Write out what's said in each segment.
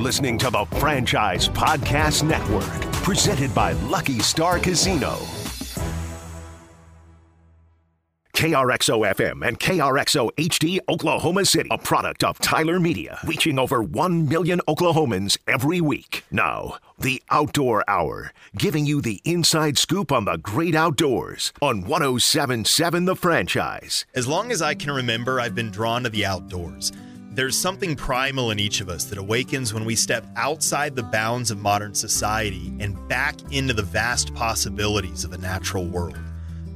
listening to the Franchise Podcast Network, presented by Lucky Star Casino. KRXO FM and KRXO HD Oklahoma City, a product of Tyler Media, reaching over 1 million Oklahomans every week. Now, the Outdoor Hour, giving you the inside scoop on the great outdoors on 1077 The Franchise. As long as I can remember, I've been drawn to the outdoors. There's something primal in each of us that awakens when we step outside the bounds of modern society and back into the vast possibilities of a natural world.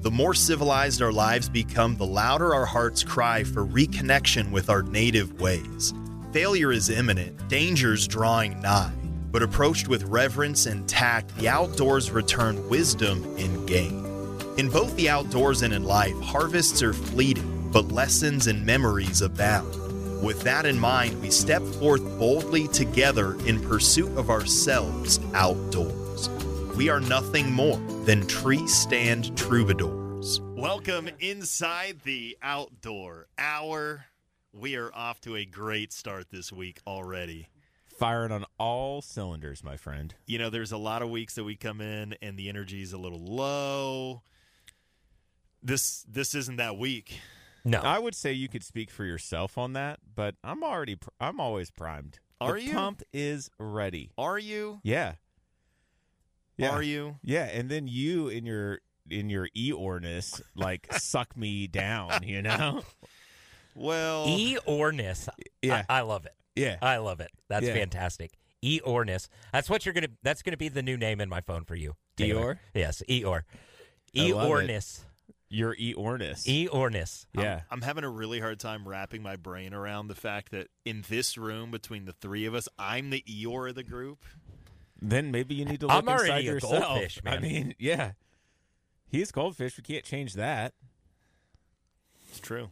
The more civilized our lives become, the louder our hearts cry for reconnection with our native ways. Failure is imminent, danger's drawing nigh, but approached with reverence and tact, the outdoors return wisdom and gain. In both the outdoors and in life, harvests are fleeting, but lessons and memories abound. With that in mind, we step forth boldly together in pursuit of ourselves outdoors. We are nothing more than tree stand troubadours. Welcome inside the outdoor hour. We are off to a great start this week already. Firing on all cylinders, my friend. You know, there's a lot of weeks that we come in and the energy is a little low. This this isn't that week. No. I would say you could speak for yourself on that, but I'm already pr- I'm always primed. Are the you? pump is ready. Are you? Yeah. Yeah. Are you? Yeah, and then you in your in your Eeyoreness like suck me down, you know? Well, E orness. Yeah. I, I love it. Yeah. I love it. That's Yeah. fantastic. E orness. That's what you're gonna. That's gonna be the new name in my phone for you. Taylor. Eeyore? Yes, Eeyore. I E love it. orness. Your Eeyoreness. E orness. yeah. I'm having a really hard time wrapping my brain around the fact that in this room between the three of us, I'm the Eeyore of the group. then maybe you need to look I'm already inside a yourself. goldfish, I mean, yeah. He's goldfish. We can't change that. It's true.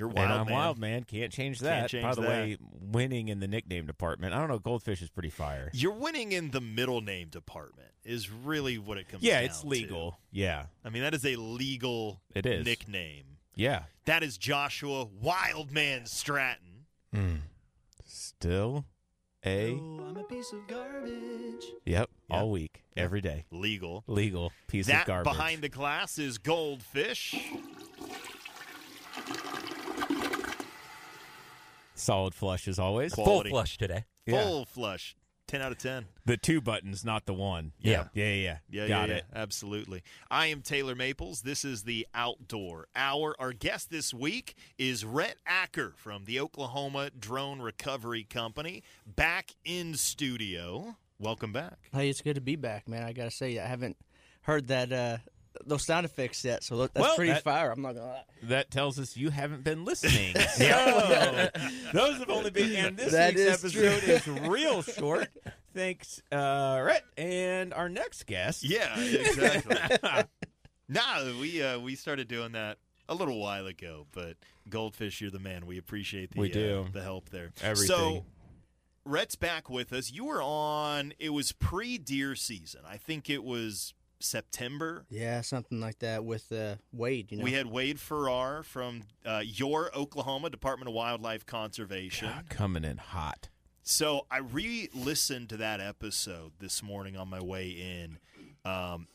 You're and wild, I'm man. wild, man. Can't change Can't that. change By the that. way, winning in the nickname department. I don't know. Goldfish is pretty fire. You're winning in the middle name department. Is really what it comes. To. Yeah, down it's to. legal. Yeah, I mean, that is a legal It is. nickname. yeah. That is Joshua Wildman Stratton. Hmm. Still a Oh, I'm a piece of garbage. yep. Yeah. All week, every day. Legal. Legal piece that of garbage. behind the glass is Goldfish. Solid flush as always. Qual- Full flush today. Yeah. Full flush. 10 out of 10. The two buttons, not the one. Yeah. Yeah, yeah, yeah. Yeah, Got yeah, it. yeah, absolutely. I am Taylor Maples. This is the Outdoor Hour. Our guest this week is Rhett Acker from the Oklahoma Drone Recovery Company, back in studio. Welcome back. Hey, it's good to be back, man. I gotta say, I haven't heard that uh, those sound effects yet, so that's Well, pretty that- fire. I'm not gonna lie. That tells us you haven't been listening. so, those have only been, and this That week's is episode true. is real short. Thanks, uh, Rhett, and our next guest. Yeah, exactly. nah, we uh, we started doing that a little while ago, but Goldfish, you're the man. We appreciate the We do. uh, the help there. Everything. So, Rhett's back with us. You were on. It was pre deer season. I think it was September. Yeah, something like that with uh, Wade. You know, We had Wade Farrar from uh, your Oklahoma Department of Wildlife Conservation. God, coming in hot. So I re-listened to that episode this morning on my way in. Um,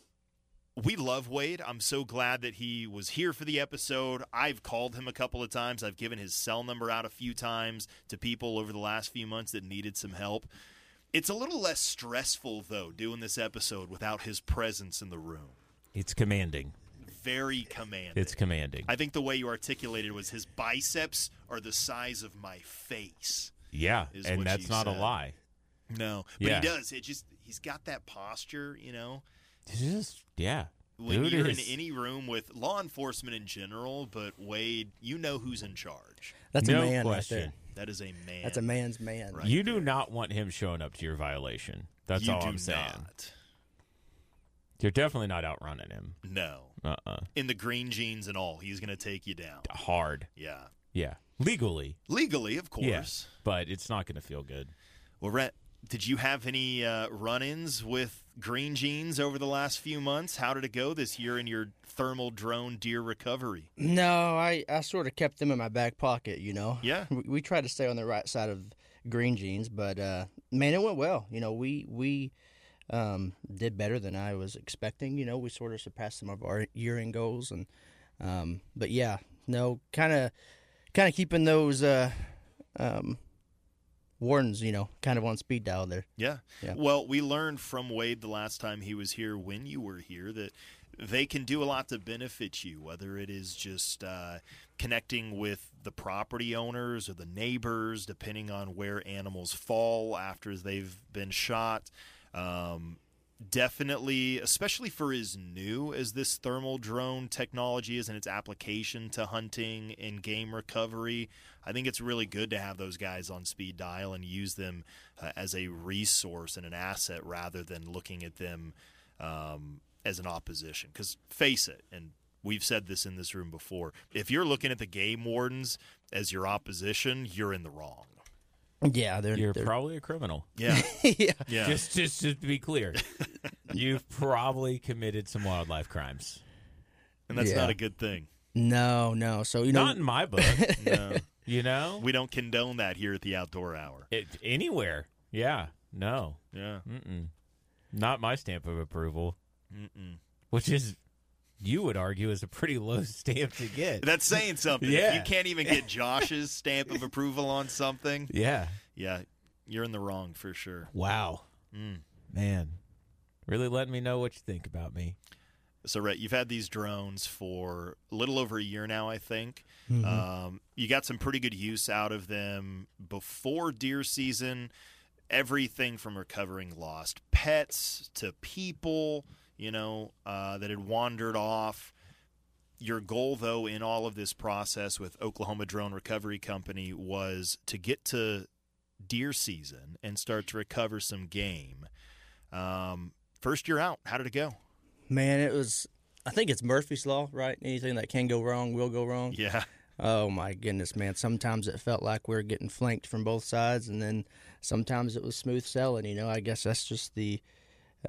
we love Wade. I'm so glad that he was here for the episode. I've called him a couple of times. I've given his cell number out a few times to people over the last few months that needed some help. It's a little less stressful though doing this episode without his presence in the room. It's commanding. Very commanding. It's commanding. I think the way you articulated was his biceps are the size of my face. yeah, and that's you not a lie. No, but Yeah. he does. It just he's got that posture, you know. It's just yeah. When Dude you're is- in any room with law enforcement in general, but Wade, you know who's in charge. that's no a man question. right there. That is a man. That's a man's man. Right. you do not want him showing up to your violation. That's you all do I'm saying. not. You're definitely not outrunning him. No, Uh uh in the green jeans and all, he's going to take you down. Hard. Yeah, Yeah. Legally. legally, of course. Yes. But it's not going to feel good. Well, Rhett, did you have any uh, run-ins with green jeans over the last few months? How did it go this year in your thermal drone deer recovery? No, I, I sort of kept them in my back pocket. You know. Yeah. We, we try to stay on the right side of green jeans. But uh, man, it went well. You know, we we um, did better than I was expecting. You know, we sort of surpassed some of our year end goals, and um, but yeah, no, kind of kind of keeping those uh, um, wardens, you know, kind of on speed dial there. Yeah. Yeah. Well, we learned from Wade the last time he was here, when you were here, that they can do a lot to benefit you, whether it is just uh, connecting with the property owners or the neighbors, depending on where animals fall after they've been shot. Um, definitely, especially for as new as this thermal drone technology is and its application to hunting and game recovery, I think it's really good to have those guys on speed dial and use them uh, as a resource and an asset rather than looking at them um, as an opposition. Because face it, and we've said this in this room before, if you're looking at the game wardens as your opposition, you're in the wrong. Yeah, they're, You're they're probably a criminal. Yeah, yeah. yeah. Just, just to be clear, you've probably committed some wildlife crimes. and that's Yeah. not a good thing. No, no. So you know, Not in my book. No. you know, we don't condone that here at the Outdoor Hour. it, anywhere. Yeah. No. Yeah. Mm-mm. Not my stamp of approval. Mm-mm. Which is, you would argue, is a pretty low stamp to get. That's saying something. Yeah. You can't even get Josh's stamp of approval on something, yeah. yeah, you're in the wrong for sure. Wow. Mm. Man. Really letting me know what you think about me. So, Rhett, you've had these drones for a little over a year now, I think. Mm-hmm. Um, you got some pretty good use out of them before deer season. Everything from recovering lost pets to people, you know, uh, that had wandered off. Your goal, though, in all of this process with Oklahoma Drone Recovery Company was to get to deer season and start to recover some game. Um, first year out, how did it go? man, it was. I think it's Murphy's law, right? Anything that can go wrong will go wrong. Yeah. Oh my goodness, man! Sometimes it felt like we were getting flanked from both sides, and then sometimes it was smooth sailing. You know, I guess that's just the,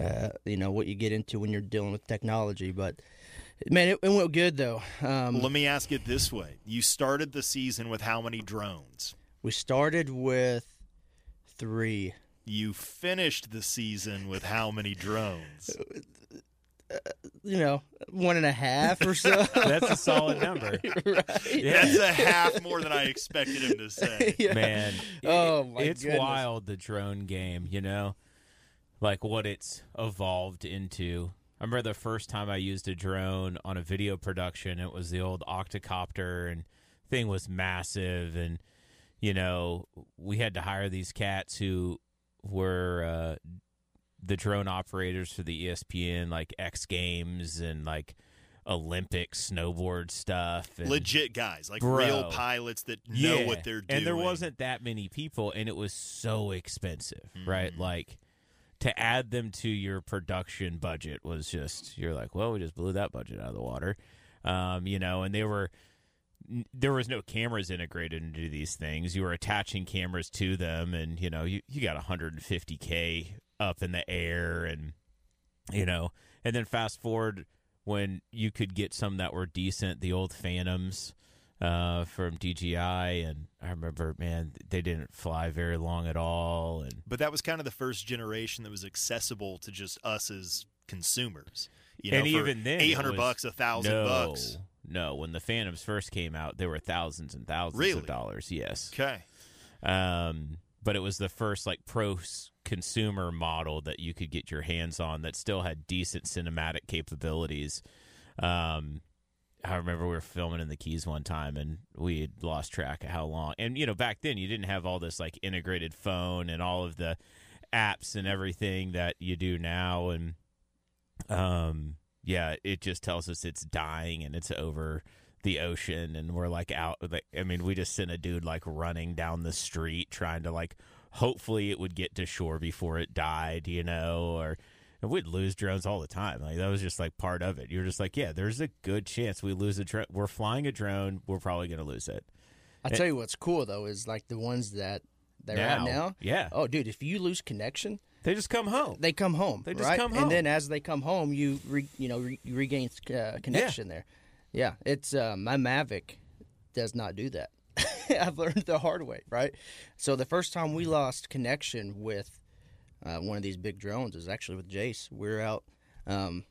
uh, you know, what you get into when you're dealing with technology. But man, it, it went good though. Um, Let me ask it this way: You started the season with how many drones? we started with three. You finished the season with how many drones? You know, one and a half or so. That's a solid number. right? Yeah. That's a half more than I expected him to say. Yeah. Man, Oh, it- my it's goodness. wild the drone game, you know? Like what it's evolved into. I remember the first time I used a drone on a video production, it was the old octocopter and thing was massive and you know, we had to hire these cats who were uh the drone operators for the ESPN like X Games and like Olympic snowboard stuff and Legit guys, like Bro. real pilots that know what they're doing. And there wasn't that many people, and it was so expensive, Mm-hmm. right? Like to add them to your production budget was just you're like, well, we just blew that budget out of the water, um, you know. And they were there was no cameras integrated into these things. You were attaching cameras to them, and you know, you you got 150k up in the air, and you know, and then fast forward when you could get some that were decent, the old Phantoms uh, from DJI, and I remember, man, they didn't fly very long at all, and But that was kind of the first generation that was accessible to just us as consumers. You know, and for even then, eight hundred bucks, a thousand no, bucks. No, when the Phantoms first came out, there were thousands and thousands Really? of dollars. Yes, Okay. um, but it was the first like pro consumer model that you could get your hands on that still had decent cinematic capabilities. Um, I remember we were filming in the Keys one time and we had lost track of how long. And you know, back then you didn't have all this like integrated phone and all of the apps and everything that you do now. And um, yeah, it just tells us it's dying and it's over the ocean and we're like out like I mean we just sent a dude like running down the street trying to like hopefully it would get to shore before it died, you know, or and we'd lose drones all the time. Like that was just like part of it. You're just like, yeah, there's a good chance we lose a drone. We're flying a drone, we're probably going to lose it. I tell you what's cool though is like the ones that they're now, at now. yeah, Oh, dude, if you lose connection, they just come home. they come home. They just right? come home. and then as they come home, you re, you know re, you regain uh, connection there. Yeah, it's uh, my Mavic does not do that. I've learned the hard way, right? So the first time we lost connection with uh, one of these big drones is actually with Jace. We're out, um,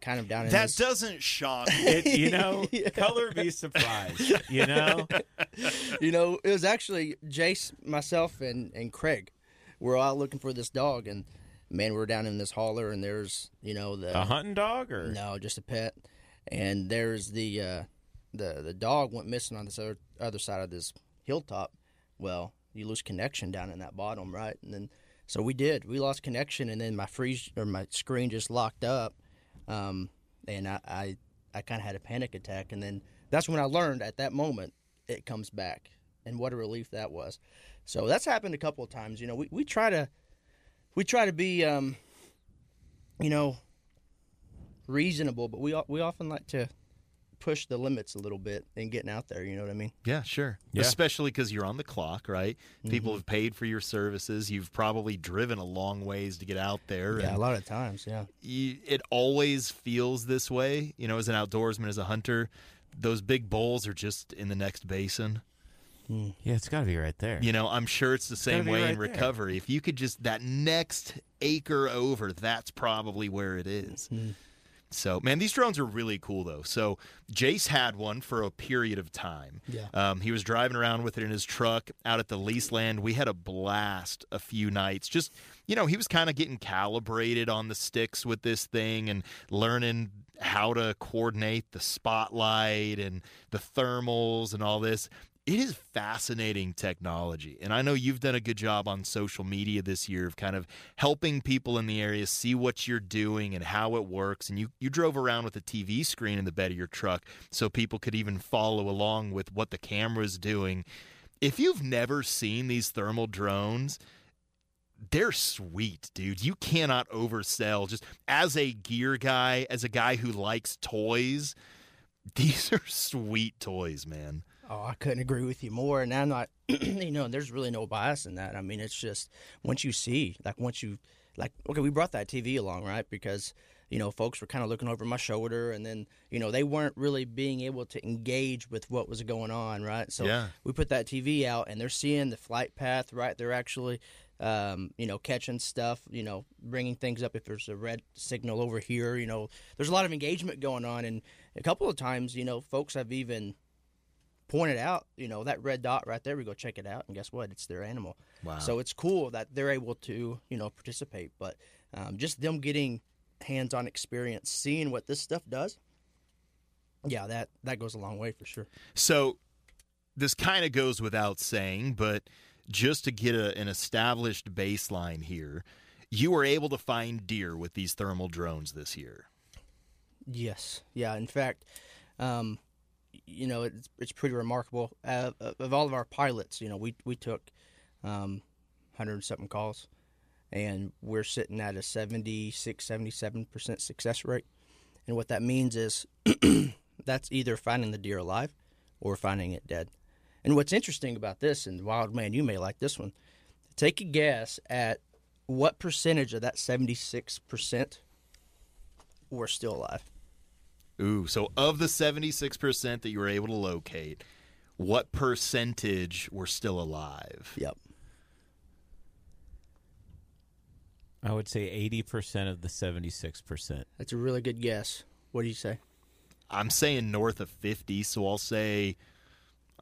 kind of down in That this, doesn't shock. It, you know, color me surprised. You know, you know, it was actually Jace, myself, and and Craig. We're all looking for this dog, and man, we're down in this hauler, and there's you know the a hunting dog or no, just a pet, and there's the uh, the the dog went missing on this other other side of this hilltop. Well, you lose connection down in that bottom, right? And then so we did. We lost connection, and then my freeze or my screen just locked up, um, and I I, I kind of had a panic attack, and then that's when I learned at that moment it comes back, and what a relief that was. So that's happened a couple of times. You know, we, we try to we try to be um, you know reasonable, but we we often like to push the limits a little bit in getting out there. You know what I mean? Yeah, sure. Yeah. Especially because you're on the clock, right? People mm-hmm. have paid for your services. You've probably driven a long ways to get out there. Yeah, a lot of times. Yeah. you, it always feels this way. You know, as an outdoorsman, as a hunter, those big bulls are just in the next basin. Hmm. yeah, it's got to be right there. You know, I'm sure it's the same be way in right there. recovery. If you could just that next acre over, that's probably where it is. Hmm. So, man, these drones are really cool, though. So, Jace had one for a period of time. Yeah. Um, he was driving around with it in his truck out at the lease land. We had a blast a few nights. Just, you know, he was kind of getting calibrated on the sticks with this thing and learning how to coordinate the spotlight and the thermals and all this. It is fascinating technology. And I know you've done a good job on social media this year of kind of helping people in the area see what you're doing and how it works. And you, you drove around with a TV screen in the bed of your truck so people could even follow along with what the camera's doing. If you've never seen these thermal drones, they're sweet, dude. You cannot oversell. Just as a gear guy, as a guy who likes toys, these are sweet toys, man. Oh, I couldn't agree with you more. And I'm not, you know, there's really no bias in that. I mean, it's just once you see, like, once you, like, okay, we brought that TV along, right? Because, you know, folks were kind of looking over my shoulder and then, you know, they weren't really being able to engage with what was going on, right? So Yeah. we put that TV out and they're seeing the flight path, right? They're actually, um, you know, catching stuff, you know, bringing things up if there's a red signal over here, you know, there's a lot of engagement going on. And a couple of times, you know, folks have even, pointed out, you know, that red dot right there, we go check it out, and guess what? It's their animal. Wow. So it's cool that they're able to, you know, participate. But um, just them getting hands-on experience, seeing what this stuff does, yeah, that that goes a long way for sure. So this kind of goes without saying, but just to get a, an established baseline here, you were able to find deer with these thermal drones this year. Yes, yeah. In fact, um, you know, it's it's pretty remarkable. Uh, of all of our pilots, you know, we we took um, hundred something calls, and we're sitting at a 76, 77 percent success rate. And what that means is that's either finding the deer alive or finding it dead. And what's interesting about this, and Wild Man, you may like this one. Take a guess at what percentage of that seventy six percent were still alive. Ooh, so of the 76% that you were able to locate, what percentage were still alive? Yep. I would say eighty percent of the seventy-six percent. That's a really good guess. What do you say? I'm saying north of 50, so I'll say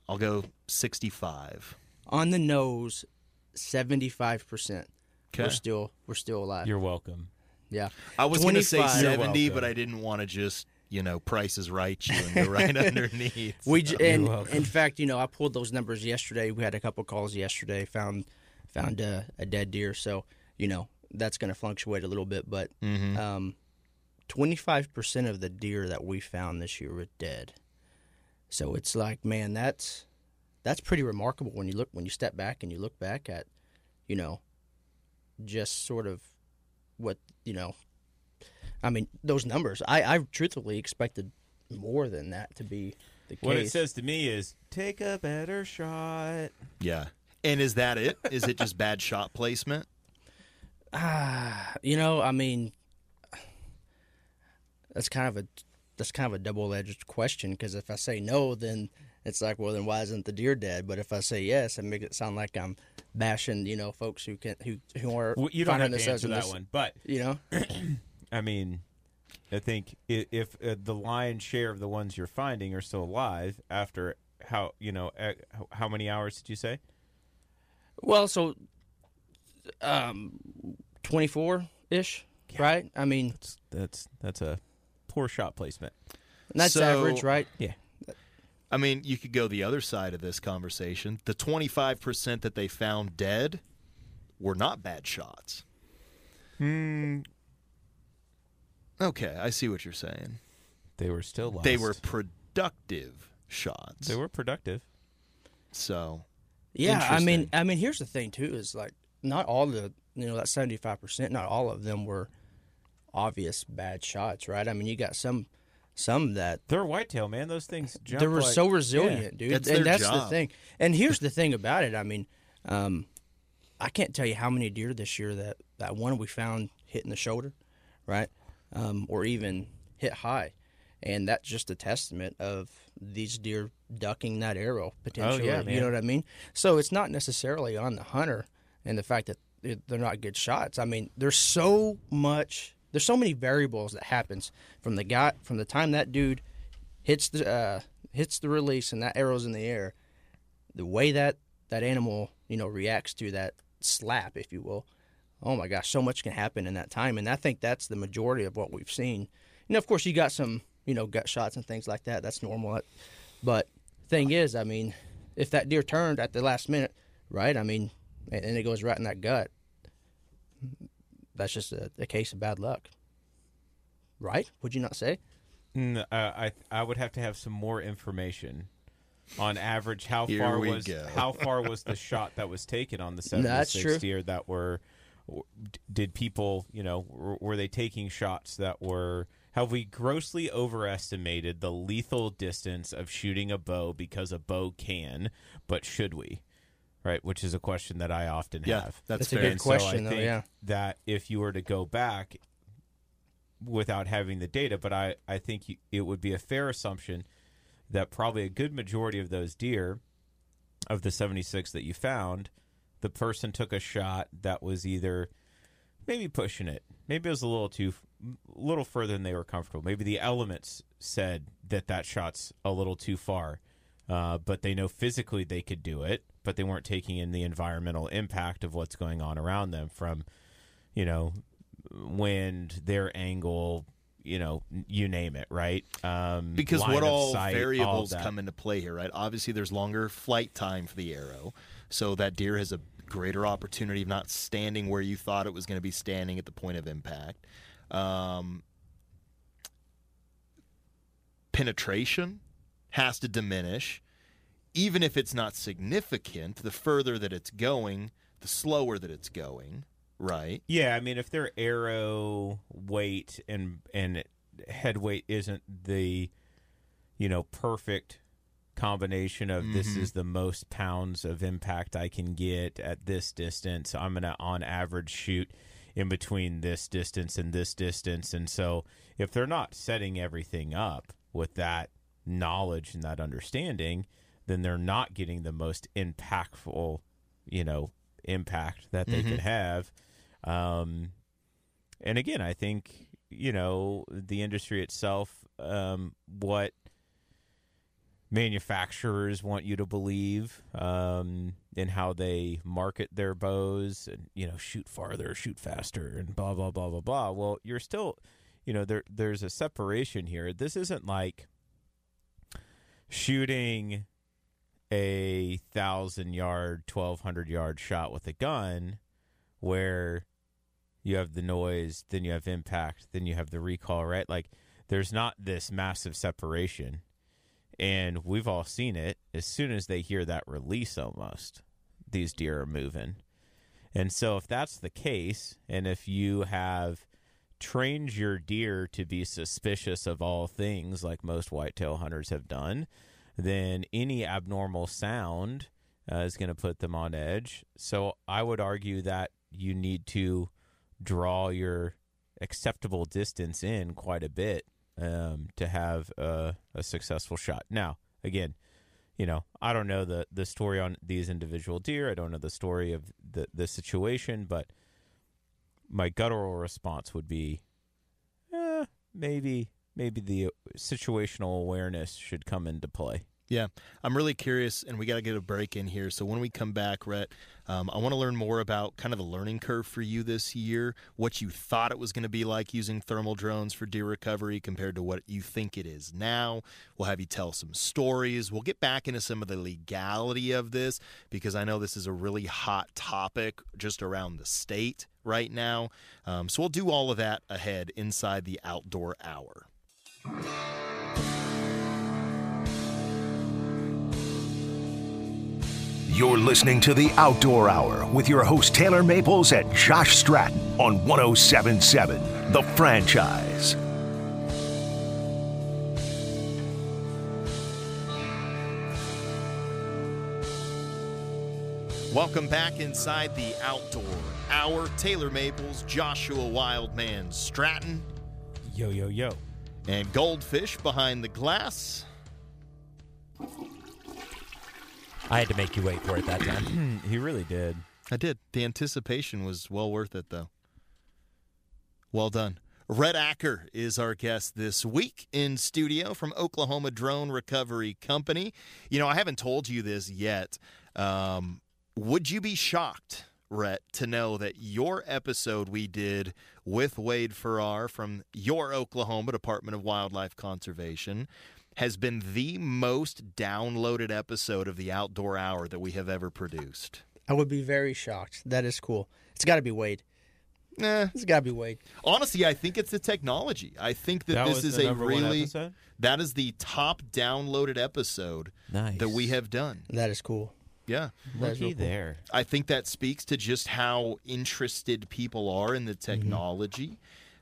I'll go 65. On the nose, seventy-five percent. We're still we're still alive. You're welcome. yeah. I was going to say 70, but. I didn't want to just, you know, price is right you and go right underneath. We j- and in fact, you know, I pulled those numbers yesterday. We had a couple calls yesterday. Found found a, a dead deer. So you know that's going to fluctuate a little bit, but Mhm. um, twenty-five percent of the deer that we found this year were dead. So it's like, man, that's that's pretty remarkable when you look when you step back and you look back at, you know, just sort of what you know. I mean, those numbers. I, I truthfully expected more than that to be the case. What it says to me is take a better shot. Yeah. And is that it? Is it just bad shot placement? Ah, you know, I mean, that's kind of a that's kind of a double edged question because if I say no, then it's like, well, then why isn't the deer dead? But if I say yes, it makes it sound like I'm bashing, you know, folks who can who who are Well, you don't have finding to this answer that mis- one, but You know, I mean, I think i- if uh, the lion's share of the ones you're finding are still alive after how you know uh, how- how many hours did you say? well, so um, twenty four ish, right? I mean, That's that's that's a poor shot placement. that's So- average, right? Yeah. I mean, you could go the other side of this conversation. The 25% that they found dead were not bad shots. Hmm. Okay, I see what you're saying. They were still lost. They were productive shots. they were productive. So, Yeah, I mean, I mean, here's the thing too: is like not all the you know that seventy five percent, not all of them were obvious bad shots, right? I mean, you got some some that They're whitetail, man. Those things jump they were like- so yeah. resilient, dude. It's and their that's the thing. And here's the thing about it. I mean, um, I can't tell you how many deer this year that that one we found hit in the shoulder, right, um, or even hit high, and that's just a testament of these deer ducking that arrow potentially. yeah, you know what I mean? So it's not necessarily on the hunter and the fact that they're not good shots. I mean, there's so much. There's so many variables that happens from the guy from the time that dude hits the uh, hits the release and that arrow's in the air, the way that that animal you know reacts to that slap, if you will. Oh my gosh, so much can happen in that time, and I think that's the majority of what we've seen. You know, of course, you got some you know gut shots and things like that. That's normal, but thing is, I mean, if that deer turned at the last minute, right? I mean, and, and it goes right in that gut. That's just a, a case of bad luck, right? Would you not say? Mm, uh, I I would have to have some more information on average. How Here far was go. how far was the shot that was taken on the seventy That's six deer that were? W- d- Did people you know were, were they taking shots that were? Have we grossly overestimated the lethal distance of shooting a bow because a bow can, but should we? Right, which is a question that I often yeah, have. that's, That's a good And question, so though, I think yeah. that if you were to go back without having the data, but I, I think you, it would be a fair assumption that probably a good majority of those deer, of the 76 that you found, the person took a shot that was either maybe pushing it, maybe it was a little too, a little further than they were comfortable. Maybe the elements said that that shot's a little too far, uh, but they know physically they could do it, but they weren't taking in the environmental impact of what's going on around them from, you know, wind, their angle, you know, you name it, right? Um, because what all sight, variables that. come into play here, right? Obviously, there's longer flight time for the arrow, so that deer has a greater opportunity of not standing where you thought it was going to be standing at the point of impact. Um, penetration has to diminish, even if it's not significant. The further that it's going, the slower that it's going, right? Yeah, I mean, if their arrow weight and and head weight isn't the, you know, perfect combination of this is the most pounds of impact I can get at this distance, I'm gonna on average shoot in between this distance and this distance, and so if they're not setting everything up with that knowledge and that understanding, then they're not getting the most impactful, you know, impact that they can have. Um, and again, I think you know the industry itself, um, what manufacturers want you to believe um, in how they market their bows, and you know, shoot farther, shoot faster, and blah blah blah blah blah. Well, you're still, you know, there there's a separation here. This isn't like shooting a thousand yard, twelve hundred yard shot with a gun, where you have the noise, then you have impact, then you have the recall, right? Like there's not this massive separation. And we've all seen it. As soon as they hear that release almost, these deer are moving. And so if that's the case, and if you have trained your deer to be suspicious of all things like most whitetail hunters have done, then any abnormal sound uh, is going to put them on edge. So I would argue that you need to draw your acceptable distance in quite a bit um, to have a, a successful shot. Now, again, you know, I don't know the the story on these individual deer. I don't know the story of the the situation, but my guttural response would be, eh, maybe maybe the situational awareness should come into play. Yeah, I'm really curious, and we got to get a break in here. So when we come back, Rhett, um, I want to learn more about kind of the learning curve for you this year, what you thought it was going to be like using thermal drones for deer recovery compared to what you think it is now. We'll have you tell some stories. We'll get back into some of the legality of this because I know this is a really hot topic just around the state right now. Um, so we'll do all of that ahead inside the outdoor hour. You're listening to the Outdoor Hour with your host Taylor Maples and Josh Stratton on 1077 The Franchise. Welcome back inside the outdoor hour. Taylor Maples, Joshua Wildman Stratton, Yo yo yo. and Goldfish behind the glass. I had to make you wait for it that time. he really did. I did. The anticipation was well worth it, though. Well done. Rhett Acker is our guest this week in studio from Oklahoma Drone Recovery Company. You know, I haven't told you this yet. Um, would you be shocked, Rhett, to know that your episode we did with Wade Farrar from your Oklahoma Department of Wildlife Conservation has been the most downloaded episode of the Outdoor Hour that we have ever produced? I would be very shocked. That is cool. It's got to be Wade. Nah, It's got to be Wade. Honestly, I think it's the technology. I think that, That this is a really that is the top downloaded episode Nice. that we have done. That is cool. Yeah. That is real cool. there. I think that speaks to just how interested people are in the technology.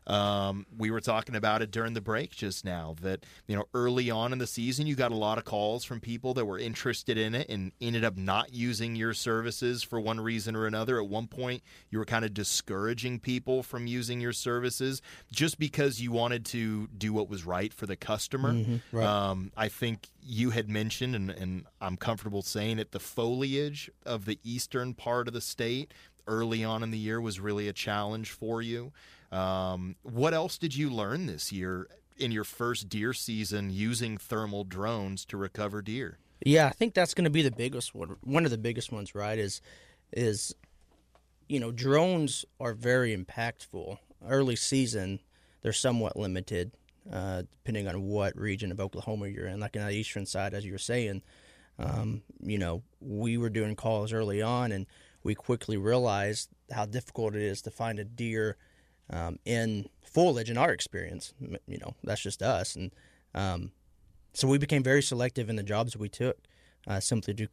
Um, we were talking about it during the break just now that you know early on in the season you got a lot of calls from people that were interested in it and ended up not using your services for one reason or another. At one point, you were kind of discouraging people from using your services just because you wanted to do what was right for the customer. right. Um, I think you had mentioned, and, and I'm comfortable saying it, the foliage of the eastern part of the state early on in the year was really a challenge for you. Um, what else did you learn this year in your first deer season using thermal drones to recover deer? Yeah, I think that's going to be the biggest one. One of the biggest ones, right? Is is you know drones are very impactful. Early season, they're somewhat limited, uh, depending on what region of Oklahoma you're in. Like in the eastern side, as you were saying, um, you know, we were doing calls early on, and we quickly realized how difficult it is to find a deer um, in foliage. In our experience, you know, that's just us, and um, so we became very selective in the jobs we took, uh, simply to,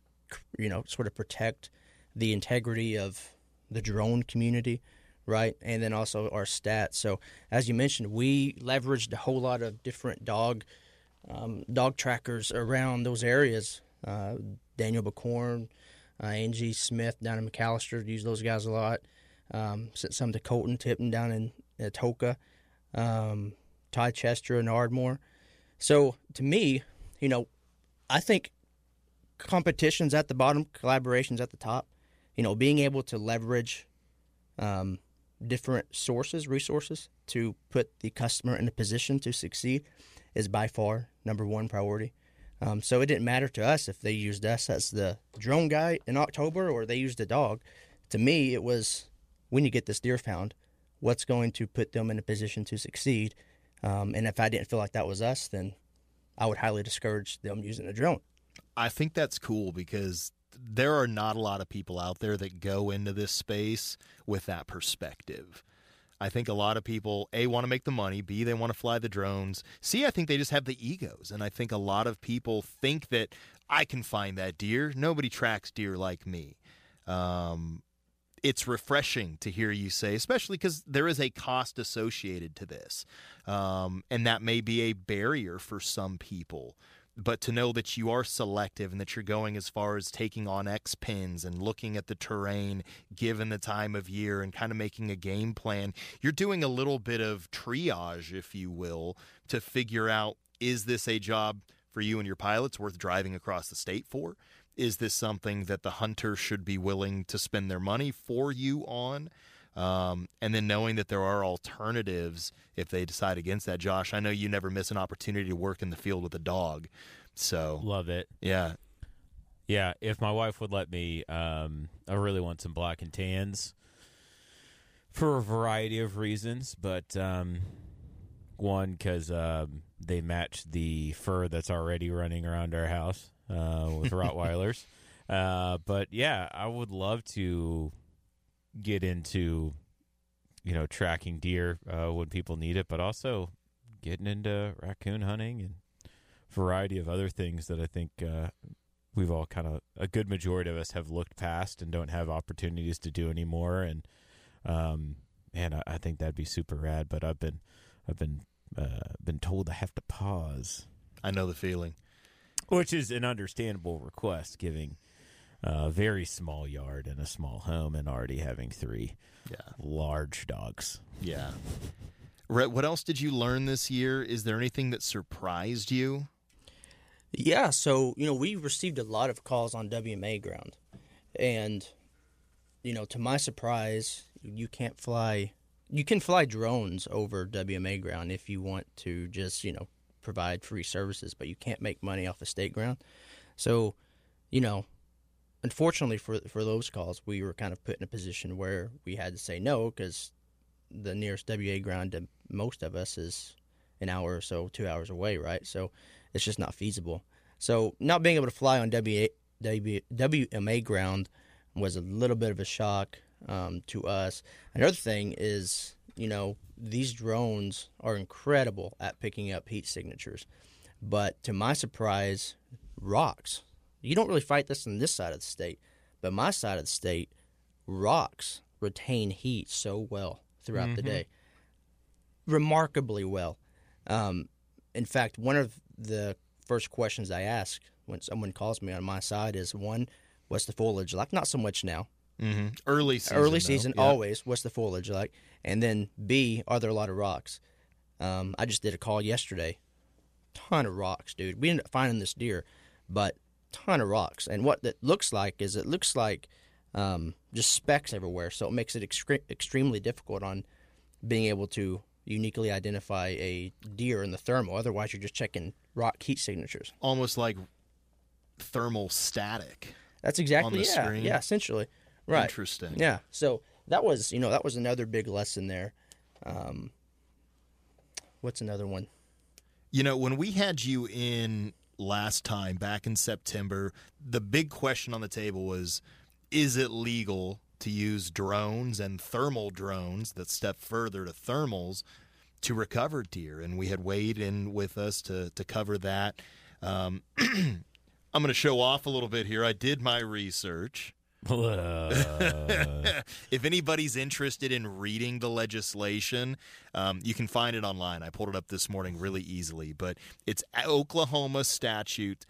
you know, sort of protect the integrity of the drone community, right? And then also our stats. So as you mentioned, we leveraged a whole lot of different dog um, dog trackers around those areas. Uh, Daniel Bacorn, uh, Angie Smith down in McAlester use those guys a lot. Um, sent some to Colton Tipton down in Atoka, um, Ty Chester and Ardmore. So to me, you know, I think competitions at the bottom, collaborations at the top. You know, being able to leverage um, different sources, resources to put the customer in a position to succeed is by far number one priority. Um, so it didn't matter to us if they used us as the drone guy in October or they used a dog. To me, it was when you get this deer found, what's going to put them in a position to succeed. Um, and if I didn't feel like that was us, then I would highly discourage them using a drone. I think that's cool because there are not a lot of people out there that go into this space with that perspective. I think a lot of people a want to make the money, b they want to fly the drones. C I think they just have the egos and I think a lot of people think that I can find that deer. Nobody tracks deer like me. Um, it's refreshing to hear you say, especially because there is a cost associated to this. Um, and that may be a barrier for some people. But to know that you are selective and that you're going as far as taking on X pins and looking at the terrain given the time of year and kind of making a game plan, you're doing a little bit of triage, if you will, to figure out is this a job for you and your pilots worth driving across the state for? Is this something that the hunter should be willing to spend their money for you on? Um, and then knowing that there are alternatives if they decide against that. Josh, I know you never miss an opportunity to work in the field with a dog. So, Love it. yeah. Yeah, if my wife would let me, um, I really want some black and tans for a variety of reasons. But um, one, because um, they match the fur that's already running around our house uh, with Rottweilers. uh, but yeah, I would love to get into, you know, tracking deer uh, when people need it, but also getting into raccoon hunting and variety of other things that I think uh, we've all kind of a good majority of us have looked past and don't have opportunities to do anymore. And um, man, I, I think that'd be super rad. But I've been I've been uh, been told I have to pause, I know the feeling. which is an understandable request, giving a very small yard and a small home, and already having three Yeah. large dogs. Yeah. Rhett, what else did you learn this year? Is there anything that surprised you? Yeah, so you know we received a lot of calls on WMA ground, and you know to my surprise, you can't fly. You can fly drones over WMA ground if you want to just you know provide free services, but you can't make money off of state ground. So, you know, unfortunately for for those calls, we were kind of put in a position where we had to say no because the nearest WA ground to most of us is an hour or so, two hours away, right? So it's just not feasible. So not being able to fly on WA, W, WMA ground was a little bit of a shock um, to us. Another thing is, you know, these drones are incredible at picking up heat signatures, but to my surprise, rocks. You don't really fight this on this side of the state, but my side of the state, rocks retain heat so well throughout the day, remarkably well. Um, in fact, one of the first questions I ask when someone calls me on my side is one, what's the foliage like? Not so much now. Mm-hmm. Early season. Early season, always. What's the foliage like? And then B, are there a lot of rocks? Um, I just did a call yesterday. Ton of rocks, dude. We ended up finding this deer, but ton of rocks. And what that looks like is it looks like um, just specks everywhere. So it makes it extre- extremely difficult on being able to uniquely identify a deer in the thermal. Otherwise, you're just checking rock heat signatures. Almost like thermal static. That's exactly the yeah, screen? yeah, essentially, right. Interesting. Yeah. So that was, you know, that was another big lesson there. Um, what's another one? You know, when we had you in last time back in September, the big question on the table was is it legal to use drones and thermal drones that step further to thermals to recover deer? And we had Wade in with us to, to cover that. Um, I'm going to show off a little bit here. I did my research. if anybody's interested in reading the legislation, um, you can find it online. I pulled it up this morning really easily, but it's Oklahoma statute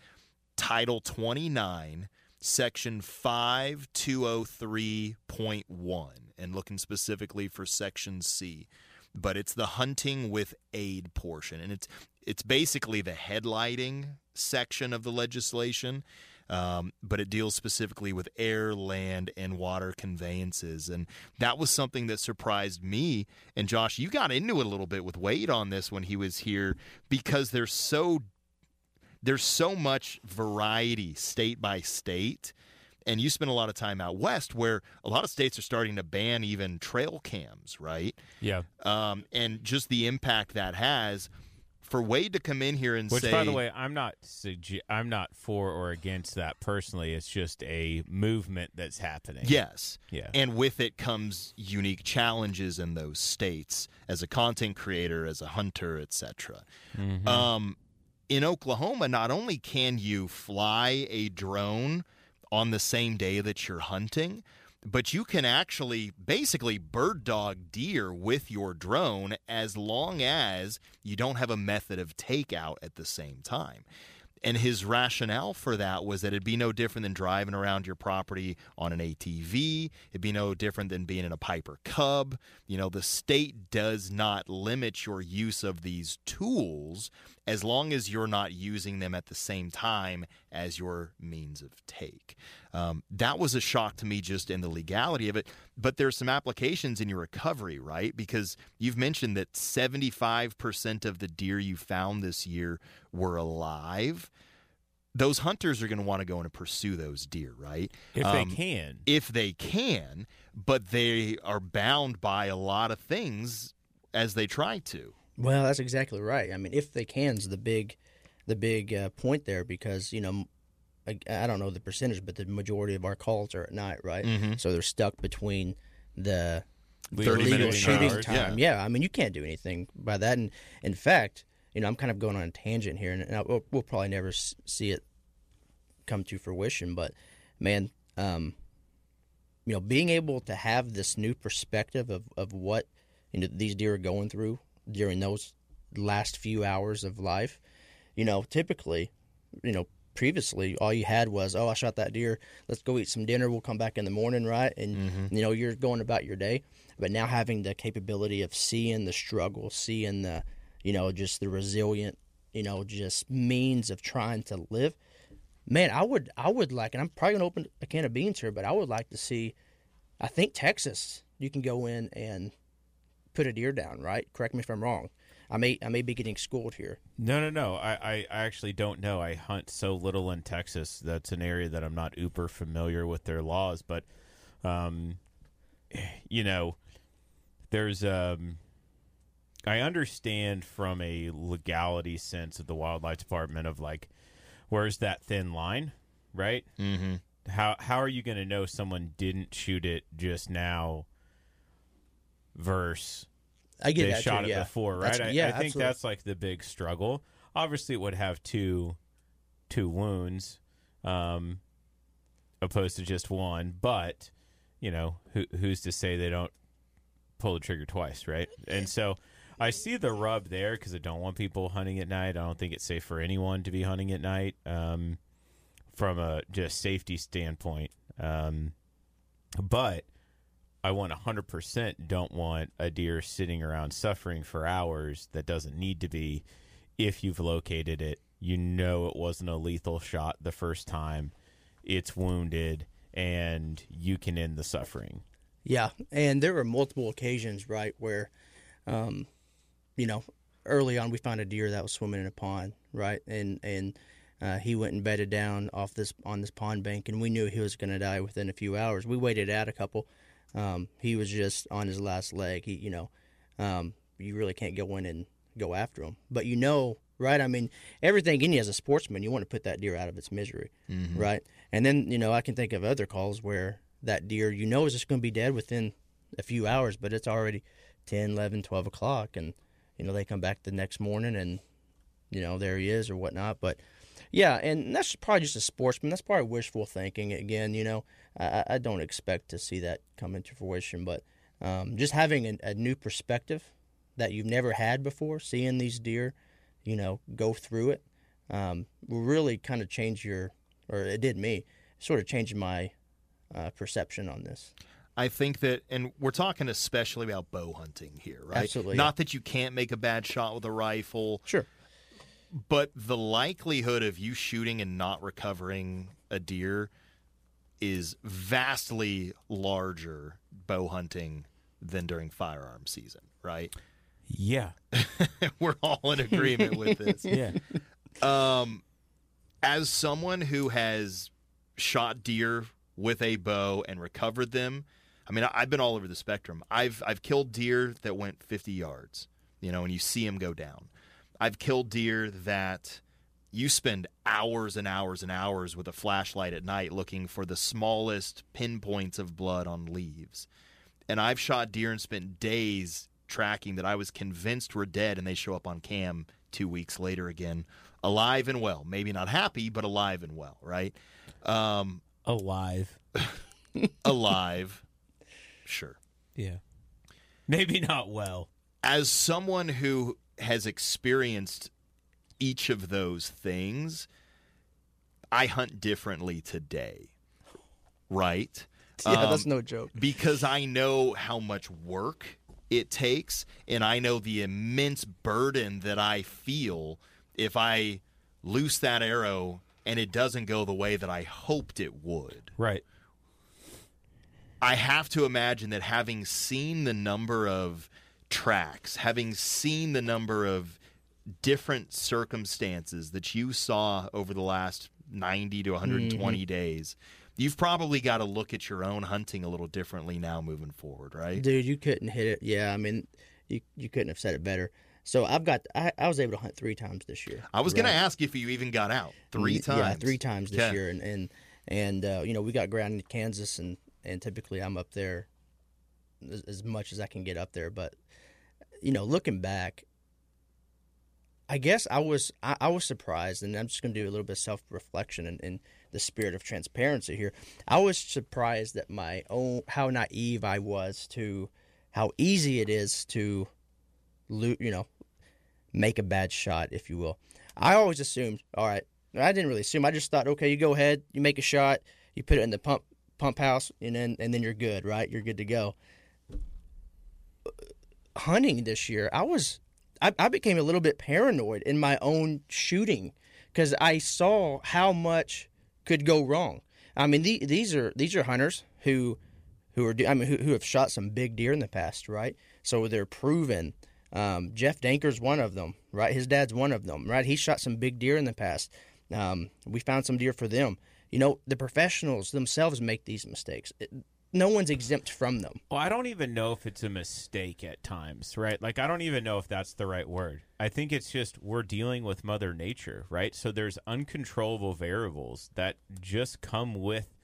Title 29, Section 5203.1, and looking specifically for Section C. But it's the hunting with aid portion, and it's it's basically the headlighting section of the legislation um, but it deals specifically with air, land, and water conveyances. And that was something that surprised me. And Josh, you got into it a little bit with Wade on this when he was here because there's so there's so much variety state by state. And you spend a lot of time out west where a lot of states are starting to ban even trail cams, right? Yeah. Um, and just the impact that has for Wade to come in here and Which, say, by the way, I'm not sugge- I'm not for or against that personally. It's just a movement that's happening. Yes. Yeah. And with it comes unique challenges in those states as a content creator, as a hunter, etc. Mm-hmm. Um, in Oklahoma, not only can you fly a drone on the same day that you're hunting, but you can actually basically bird dog deer with your drone as long as you don't have a method of takeout at the same time. And his rationale for that was that it'd be no different than driving around your property on an ATV. It'd be no different than being in a Piper Cub. You know, the state does not limit your use of these tools as long as you're not using them at the same time as your means of take. Um, that was a shock to me just in the legality of it. But there's some applications in your recovery, right? Because you've mentioned that 75% of the deer you found this year were alive. Those hunters are going to want to go and pursue those deer, right? if Um, they can. if they can, but they are bound by a lot of things as they try to. Well, that's exactly right. I mean, if they can's the big, the big uh, point there because you know, I, I don't know the percentage, but the majority of our calls are at night, right? Mhm. So they're stuck between the Legal 30 legal shooting hours, time. Yeah. I mean, you can't do anything by that. And in fact, you know, I'm kind of going on a tangent here, and, and I, we'll, we'll probably never s- see it come to fruition. But man, um, you know, being able to have this new perspective of, of what you know these deer are going through during those last few hours of life, you know, typically, you know, previously all you had was, oh, I shot that deer. Let's go eat some dinner. We'll come back in the morning, right? And mm-hmm. you know, you're going about your day. But now having the capability of seeing the struggle, seeing the, you know, just the resilient, you know, just means of trying to live. Man, I would, I would like, and I'm probably gonna open a can of beans here, but I would like to see. I think Texas, you can go in and put a deer down, right? Correct me if I'm wrong. I may, I may be getting schooled here. No, no, no. I, I, I actually don't know. I hunt so little in Texas. That's an area that I'm not uber familiar with their laws. But, um, you know, there's um, I understand from a legality sense of the wildlife department of like, where's that thin line, right? Mm-hmm. How how are you going to know someone didn't shoot it just now? Versus I get they shot too, it yeah. before, That's- right? I, yeah, I think absolutely. that's like the big struggle. Obviously, it would have two two wounds, um, opposed to just one. But you know, who, who's to say they don't pull the trigger twice, right? And so I see the rub there because I don't want people hunting at night. I don't think it's safe for anyone to be hunting at night um, from a just safety standpoint. Um, but I want 100% don't want a deer sitting around suffering for hours that doesn't need to be. If you've located it, you know it wasn't a lethal shot the first time, it's wounded, and you can end the suffering. Yeah, and there were multiple occasions, right, where, um, you know, early on we found a deer that was swimming in a pond, right, and and uh, he went and bedded down off this on this pond bank, and we knew he was going to die within a few hours. We waited out a couple. Um, he was just on his last leg. He, you know, um, you really can't go in and go after him, but you know, right? I mean, everything in you as a sportsman, you want to put that deer out of its misery, right? And then you know, I can think of other calls where that deer you know is just going to be dead within a few hours, but it's already 10, 11, 12 o'clock, and you know they come back the next morning and you know there he is or whatnot. But yeah, and that's probably just a sportsman. That's probably wishful thinking. Again, you know, I, I don't expect to see that come into fruition, but um, just having a, a new perspective that you've never had before, seeing these deer, you know, go through it, um, will really kind of change your, or it did me, sort of changed my uh, perception on this. I think that, and we're talking especially about bow hunting here, right? Absolutely, Not that you can't make a bad shot with a rifle, Sure. But the likelihood of you shooting and not recovering a deer is vastly larger bow hunting than during firearm season, right? Yeah. we're all in agreement with this. Yeah. Um, as someone who has shot deer with a bow and recovered them, I mean, I've been all over the spectrum. I've I've killed deer that went 50 yards, you know, and you see them go down. I've killed deer that you spend hours and hours and hours with a flashlight at night looking for the smallest pinpoints of blood on leaves. And I've shot deer and spent days tracking that I was convinced were dead, and they show up on cam two weeks later again, alive and well. Maybe not happy, but alive and well, right? Um, Alive. alive, sure. Yeah. Maybe not well. As someone who has experienced each of those things, I hunt differently today, right? Yeah, Um, that's no joke. because I know how much work it takes and I know the immense burden that I feel if I loose that arrow and it doesn't go the way that I hoped it would? Right. I have to imagine that having seen the number of tracks, having seen the number of different circumstances that you saw over the last 90 to 120 days, you've probably got to look at your own hunting a little differently now moving forward, right? Dude, you couldn't hit it. Yeah, I mean, you you couldn't have said it better. So I've got I, I was able to hunt three times this year. I was going to Right. ask if you even got out three times. Yeah, three times this year, and and and uh, you know we got ground in Kansas, and and typically I'm up there as, as much as I can get up there. But you know, looking back, I guess I was I, I was surprised, and I'm just going to do a little bit of self reflection in, in the spirit of transparency here. I was surprised at my own how naive I was to how easy it is to, lo- you know, make a bad shot, if you will. I always assumed, all right, I didn't really assume. I just thought, okay, you go ahead, you make a shot, you put it in the pump pump house, and then and then you're good, right? You're good to go. Hunting this year, I was, I, I became a little bit paranoid in my own shooting because I saw how much could go wrong. I mean, the, these are these are hunters who who are I mean who, who have shot some big deer in the past, right? So they're proven. Um, Jeff Danker's one of them, right? His dad's one of them, right? He shot some big deer in the past. Um, we found some deer for them. You know, the professionals themselves make these mistakes. It, no one's exempt from them. Well, I don't even know if it's a mistake at times, right? Like, I don't even know if that's the right word. I think it's just we're dealing with Mother Nature, right? So there's uncontrollable variables that just come with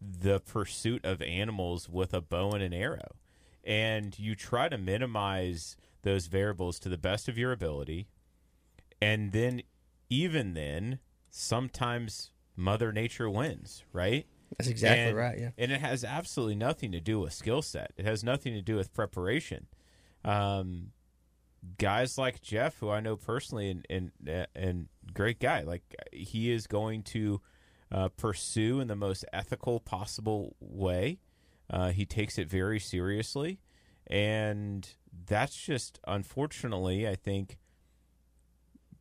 the pursuit of animals with a bow and an arrow. And you try to minimize those variables to the best of your ability. And then, even then, sometimes Mother Nature wins, right? That's exactly And- right. Yeah. And it has absolutely nothing to do with skill set. It has nothing to do with preparation. Um, guys like Jeff, who I know personally, and and and great guy, like he is going to uh, pursue in the most ethical possible way. Uh, he takes it very seriously, and that's just unfortunately, I think,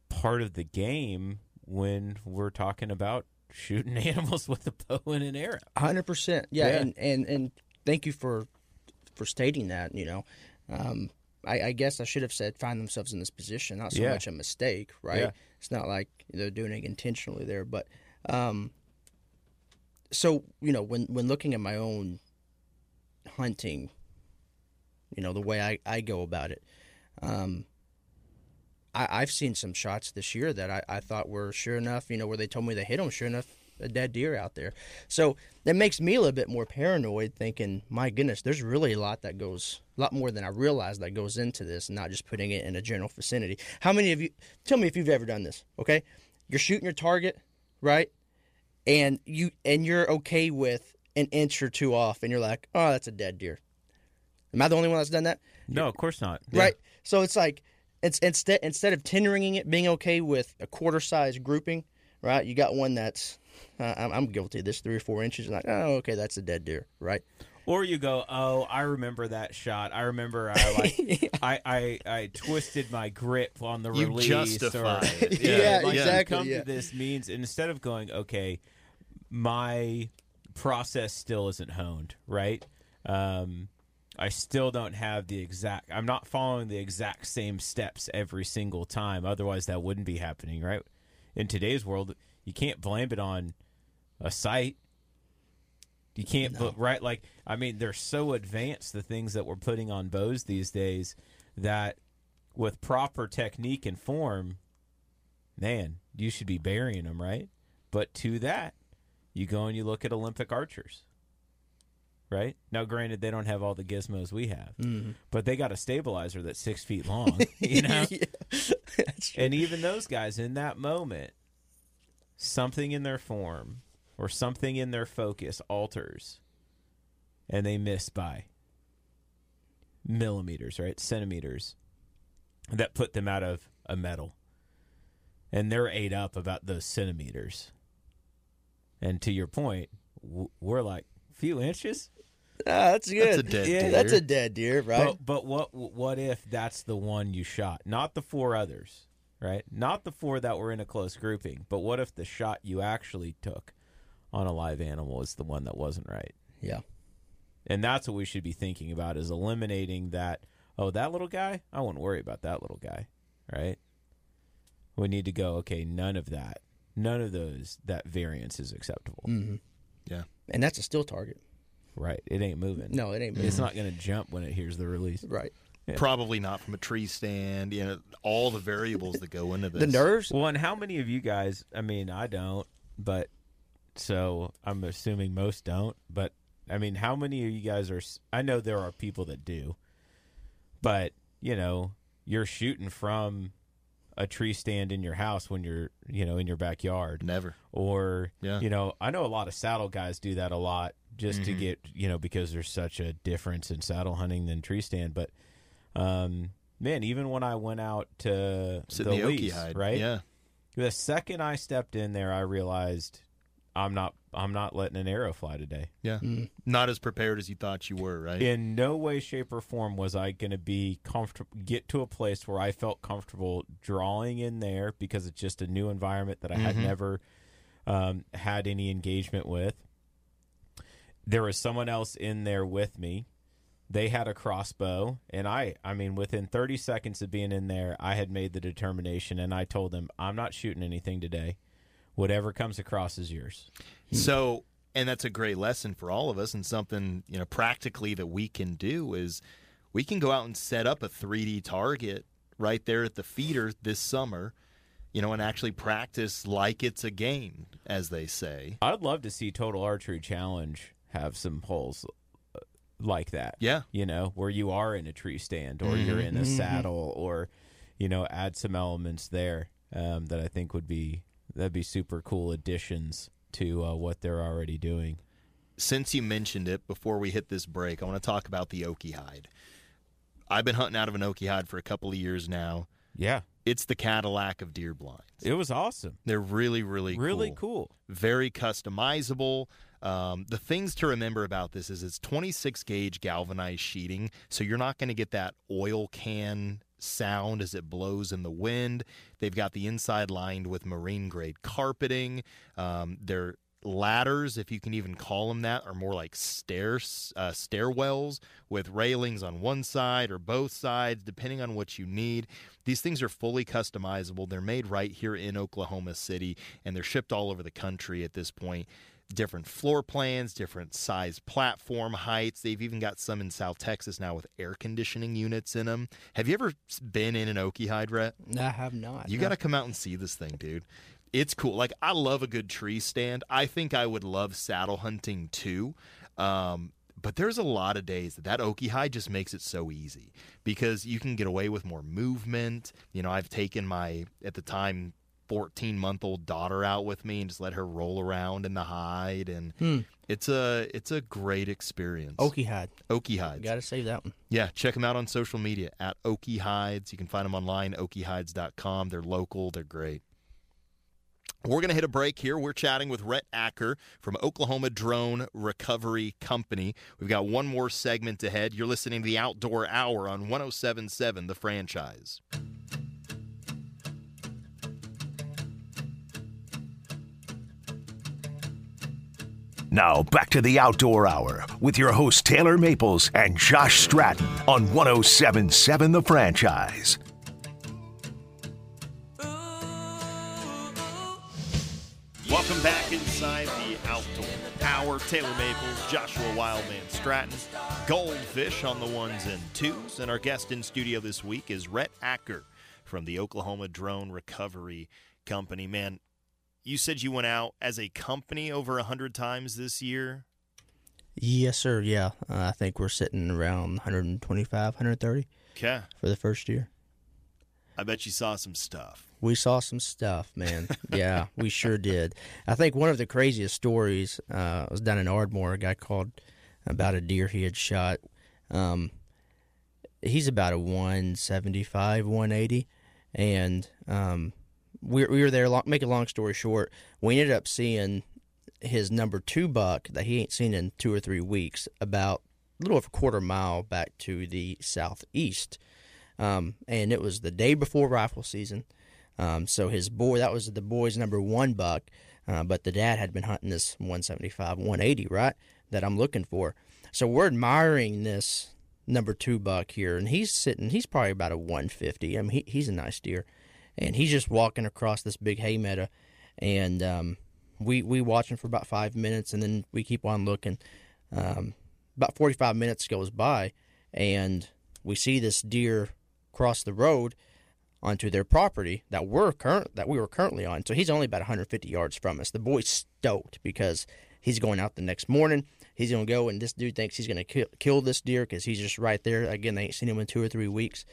part of the game when we're talking about shooting animals with a bow and an arrow. hundred percent. Yeah, Yeah. and and and thank you for for stating that. You know, um, I, I guess I should have said find themselves in this position, not so Yeah. much a mistake, right? Yeah. It's not like they're doing it intentionally there, but um, so you know when when looking at my own hunting, you know the way I I go about it. Um, I, I've seen some shots this year that I, I thought were sure enough, you know, where they told me they hit them, sure enough, a dead deer out there. So that makes me a little bit more paranoid, thinking, my goodness, there's really a lot that goes, a lot more than I realized that goes into this, not just putting it in a general vicinity. How many of you, tell me if you've ever done this, okay? You're shooting your target, right? And you and you're okay with an inch or two off, and you're like, oh, that's a dead deer. Am I the only one that's done that? No, of course not. right? So it's like it's instead instead of tendering it, being okay with a quarter size grouping, right? You got one that's uh, I'm, I'm guilty of this three or four inches. Like, oh, okay, that's a dead deer, right? Or you go, oh, I remember that shot. I remember I like, I, I, I twisted my grip on the You release. justify or, it. Yeah, like, exactly, come yeah. to this means instead of going, okay, my process still isn't honed, right? Um, I still don't have the exact. I'm not following the exact same steps every single time. Otherwise, that wouldn't be happening, right? In today's world, you can't blame it on a sight. You can't put right like I mean they're so advanced the things that we're putting on bows these days that with proper technique and form, man, you should be burying them, right? But to that, you go and you look at Olympic archers. Right? Now granted they don't have all the gizmos we have. Mm-hmm. But they got a stabilizer that's six feet long. You know? Yeah. And even those guys in that moment, something in their form or something in their focus alters and they miss by millimeters, right? Centimeters that put them out of a medal. And they're ate up about those centimeters. And to your point, w- we're like few inches. Ah, that's good. That's a dead Yeah, deer. That's a dead deer, right? But, but what what if that's the one you shot, not the four others? right? Not the four that were in a close grouping, but what if the shot you actually took on a live animal is the one that wasn't right? Yeah. And that's what we should be thinking about is eliminating that. Oh, that little guy? I wouldn't worry about that little guy, right? We need to go, okay, none of that. None of those, that variance is acceptable. hmm Yeah. And that's a still target. Right. It ain't moving. No, it ain't. moving. It's not going to jump when it hears the release. right. Yeah. Probably not from a tree stand. You know, all the variables that go into this. The nerves. Well, and how many of you guys, I mean, I don't, but so I'm assuming most don't, but I mean, how many of you guys are, I know there are people that do, but you know, you're shooting from a tree stand in your house when you're, you know, in your backyard Never. or, Yeah. you know, I know a lot of saddle guys do that a lot just to Mhm. get, you know, because there's such a difference in saddle hunting than tree stand, but, um, man, even when I went out to Sit the in the lease, hide. right? Yeah. The second I stepped in there, I realized I'm not I'm not letting an arrow fly today. Yeah. Mm. Not as prepared as you thought you were, right? In no way, shape, or form was I going to be comfortable. Get to a place where I felt comfortable drawing in there because it's just a new environment that I had Mhm. never um, had any engagement with. There was someone else in there with me. They had a crossbow, and I, I mean, within 30 seconds of being in there, I had made the determination, and I told them, I'm not shooting anything today. Whatever comes across is yours. Hmm. So, and that's a great lesson for all of us, and something you know practically that we can do is we can go out and set up a 3D target right there at the feeder this summer, you know, and actually practice like it's a game, as they say. I'd love to see Total Archery Challenge have some holes uh, like that. Yeah, You know, where you are in a tree stand or you're in a Mhm. saddle or, you know, add some elements there um, that I think would be that'd be super cool additions to uh, what they're already doing. since you mentioned it before we hit this break, I want to talk about the Okie hide. I've been hunting out of an Okie hide for a couple of years now. Yeah, It's the Cadillac of deer blinds. it was awesome. They're really, really, Really cool. very customizable. Um, the things to remember about this is it's 26 gauge galvanized sheeting, so you're not going to get that oil can sound as it blows in the wind. They've got the inside lined with marine grade carpeting. Um, their ladders, if you can even call them that, are more like stairs, uh, stairwells with railings on one side or both sides, depending on what you need. These things are fully customizable. They're made right here in Oklahoma City, and they're shipped all over the country at this point. Different floor plans, different size platform heights. They've even got some in South Texas now with air conditioning units in them. Have you ever been in an Okie hide, No, I have not. You no. got to come out and see this thing, dude. It's cool. Like I love a good tree stand. I think I would love saddle hunting too. Um, but there's a lot of days that that Okie hide just makes it so easy because you can get away with more movement. You know, I've taken my at the time 14 month old daughter out with me and just let her roll around in the hide and Hmm. it's a it's a great experience. Okie hide. Okie hides. Got to save that one. Yeah, check them out on social media at Okie Hides. You can find them online, okiehides.com. They're local, they're great. We're going to hit a break here. We're chatting with Rhett Acker from Oklahoma Drone Recovery Company. We've got one more segment ahead. You're listening to the Outdoor Hour on 1077 The Franchise. Now back to the Outdoor Hour with your hosts Taylor Maples and Josh Stratton on 1077 The Franchise. Welcome back inside the Outdoor Hour. Taylor Maples, Joshua Wildman Stratton, Goldfish on the ones and twos. And our guest in studio this week is Rhett Acker from the Oklahoma Drone Recovery Company. Man, you said you went out as a company over a hundred times this year. Yes, sir. Yeah, uh, I think we're sitting around 125, 130 Okay. for the first year. I bet you saw some stuff. We saw some stuff, man. yeah, we sure did. I think one of the craziest stories uh, was down in Ardmore. A guy called about a deer he had shot. Um, he's about a 175, 180. And um, we, we were there, make a long story short, we ended up seeing his number two buck that he ain't seen in two or three weeks about a little over a quarter mile back to the southeast. Um, and it was the day before rifle season. Um, so his boy, that was the boy's number one buck, uh, but the dad had been hunting this 175, 180, right? That I'm looking for. So we're admiring this number two buck here, and he's sitting. He's probably about a 150. I mean, he, he's a nice deer, and he's just walking across this big hay meadow, and um, we we watch him for about five minutes, and then we keep on looking. Um, about 45 minutes goes by, and we see this deer cross the road onto their property that we're current that we were currently on. So he's only about 150 yards from us. The boy's stoked because he's going out the next morning. He's gonna go, and this dude thinks he's gonna kill, kill this deer because he's just right there. Again, they ain't seen him in two or three weeks.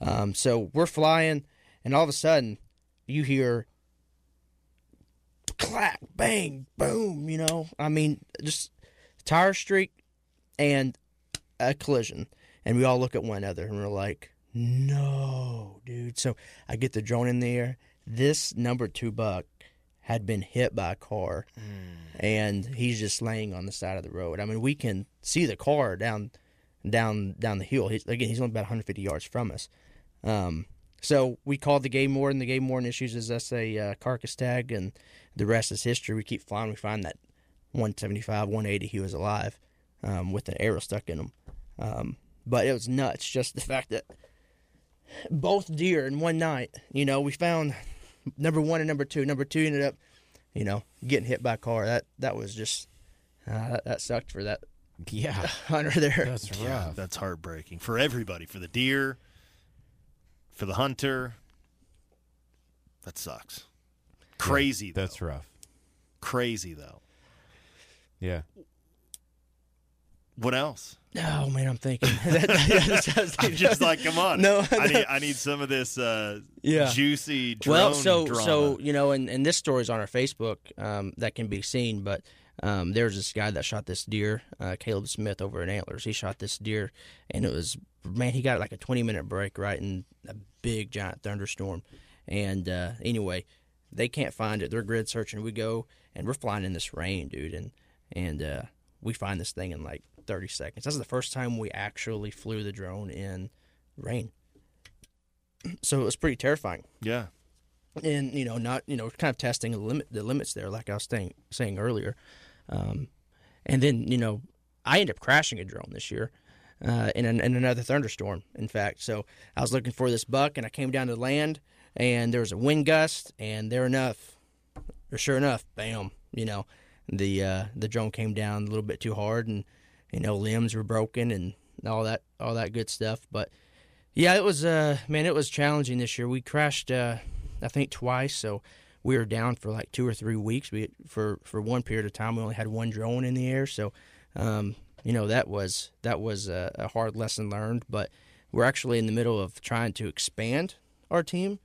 Um, so we're flying, and all of a sudden, you hear clack, bang, boom. You know, I mean, just tire streak and a collision, and we all look at one another and we're like, "No, dude!" So I get the drone in there. This number two buck had been hit by a car, and he's just laying on the side of the road. I mean, we can see the car down, down, down the hill. He's, again, he's only about 150 yards from us. Um, so we called the game warden. The game warden issues us us a uh, carcass tag, and the rest is history. We keep flying. We find that 175, 180, he was alive um, with an arrow stuck in him. Um, but it was nuts, just the fact that both deer in one night, you know, we found number one and number two. Number two ended up, you know, getting hit by a car. That that was just uh, that, that sucked for that Yeah, hunter there. that's rough. Yeah, that's heartbreaking for everybody, for the deer, for the hunter. That sucks. Crazy. That's though. rough. crazy though. Yeah. What else? Oh man, I'm thinking. That- that- that- I'm just like, come on. No, I need I need some of this uh, Yeah. juicy drone well, so drama. so you know, and, and this story's on our Facebook um, that can be seen. But um, there's this guy that shot this deer, uh, Caleb Smith, over in Antlers. He shot this deer, and it was man, he got like a 20 minute break right and a big giant thunderstorm. And uh, anyway, they can't find it. They're grid searching. We go and we're flying in this rain, dude, and and uh, we find this thing in like 30 seconds. That's the first time we actually flew the drone in rain. So it was pretty terrifying yeah, and you know not you know kind of testing the limit the limits there like I was saying saying earlier, um, and then you know I end up crashing a drone this year. Uh, in, an, in another thunderstorm, in fact. So I was looking for this buck, and I came down to land, and there was a wind gust, and there enough, or sure enough, bam, you know, the uh, the drone came down a little bit too hard, and you know limbs were broken and all that all that good stuff. But yeah, it was uh man, it was challenging this year. We crashed uh I think twice, so we were down for like two or three weeks. We for for one period of time we only had one drone in the air, so um you know that was that was a, a hard lesson learned. But we're actually in the middle of trying to expand our team,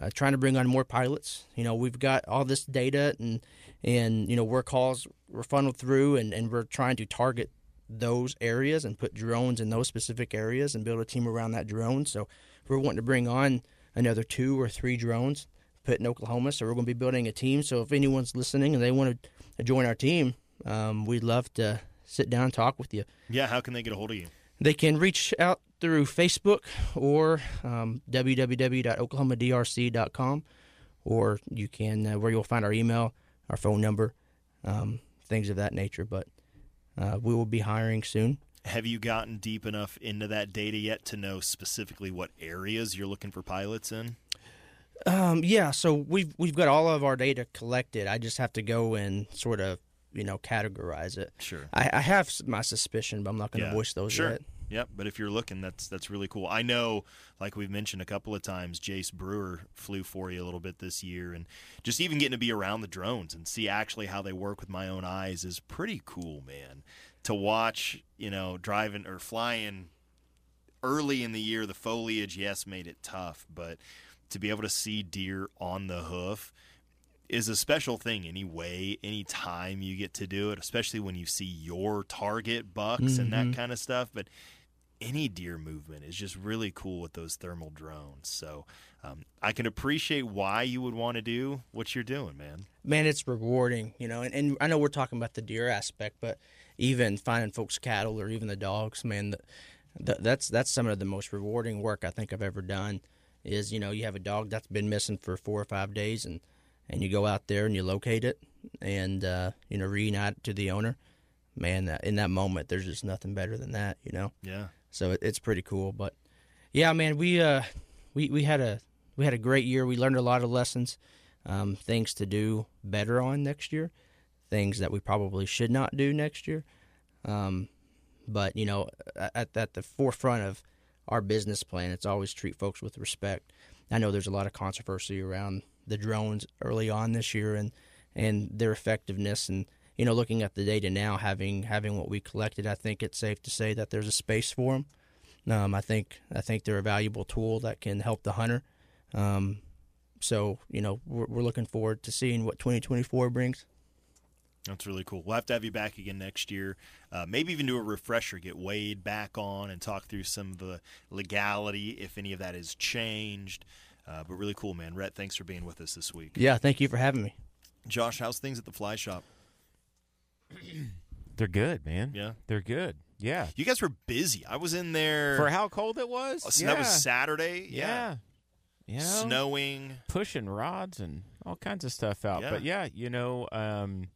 uh, trying to bring on more pilots. You know, we've got all this data and and you know where calls were funneled through, and and we're trying to target those areas and put drones in those specific areas and build a team around that drone. So we're wanting to bring on another two or three drones put in Oklahoma. So we're going to be building a team. So if anyone's listening and they want to join our team, um, we'd love to sit down and talk with you. yeah. How can they get a hold of you? They can reach out through Facebook or um, www.oklahomadrc.com, or you can uh, where you'll find our email, our phone number, um, things of that nature. But uh, we will be hiring soon. Have you gotten deep enough into that data yet to know specifically what areas you're looking for pilots in? Um, yeah, so we've we've got all of our data collected. I just have to go and sort of you know categorize it. Sure. I, I have my suspicion, but I'm not going to Yeah, voice those sure. yet. Yep, but if you're looking, that's that's really cool. I know, like we've mentioned a couple of times, Jace Brewer flew for you a little bit this year, and just even getting to be around the drones and see actually how they work with my own eyes is pretty cool, man. To watch, you know, driving or flying early in the year, the foliage, yes, made it tough, but to be able to see deer on the hoof is a special thing anyway anytime you get to do it especially when you see your target bucks and that kind of stuff but any deer movement is just really cool with those thermal drones so um, i can appreciate why you would want to do what you're doing man Man, it's rewarding, you know. And, and I know we're talking about the deer aspect, but even finding folks' cattle or even the dogs, man, the, the, that's that's some of the most rewarding work I think I've ever done. is you know you have a dog that's been missing for four or five days and and you go out there and you locate it and uh, you know reunite it to the owner. Man, that, in that moment, there's just nothing better than that, you know. Yeah. So it, it's pretty cool. But yeah, man, we uh we we had a we had a great year. We learned a lot of lessons, um, things to do better on next year, things that we probably should not do next year. Um, but you know, at at the forefront of our business plan, it's always treat folks with respect. I know there's a lot of controversy around the drones early on this year and and their effectiveness and you know looking at the data now having having what we collected I think it's safe to say that there's a space for them um, I think I think they're a valuable tool that can help the hunter um, so you know we're, we're looking forward to seeing what 2024 brings That's really cool. We'll have to have you back again next year. Uh, maybe even do a refresher, get Wade back on and talk through some of the legality, if any of that has changed. Uh, but really cool, man. Rhett, thanks for being with us this week. yeah thank you for having me Josh, how's things at the fly shop? They're good, man. Yeah. They're good. Yeah. You guys were busy. I was in there. For how cold it was? Oh, so yeah. That was Saturday. Yeah. You know, Snowing. pushing rods and all kinds of stuff out. Yeah. But yeah, you know, um,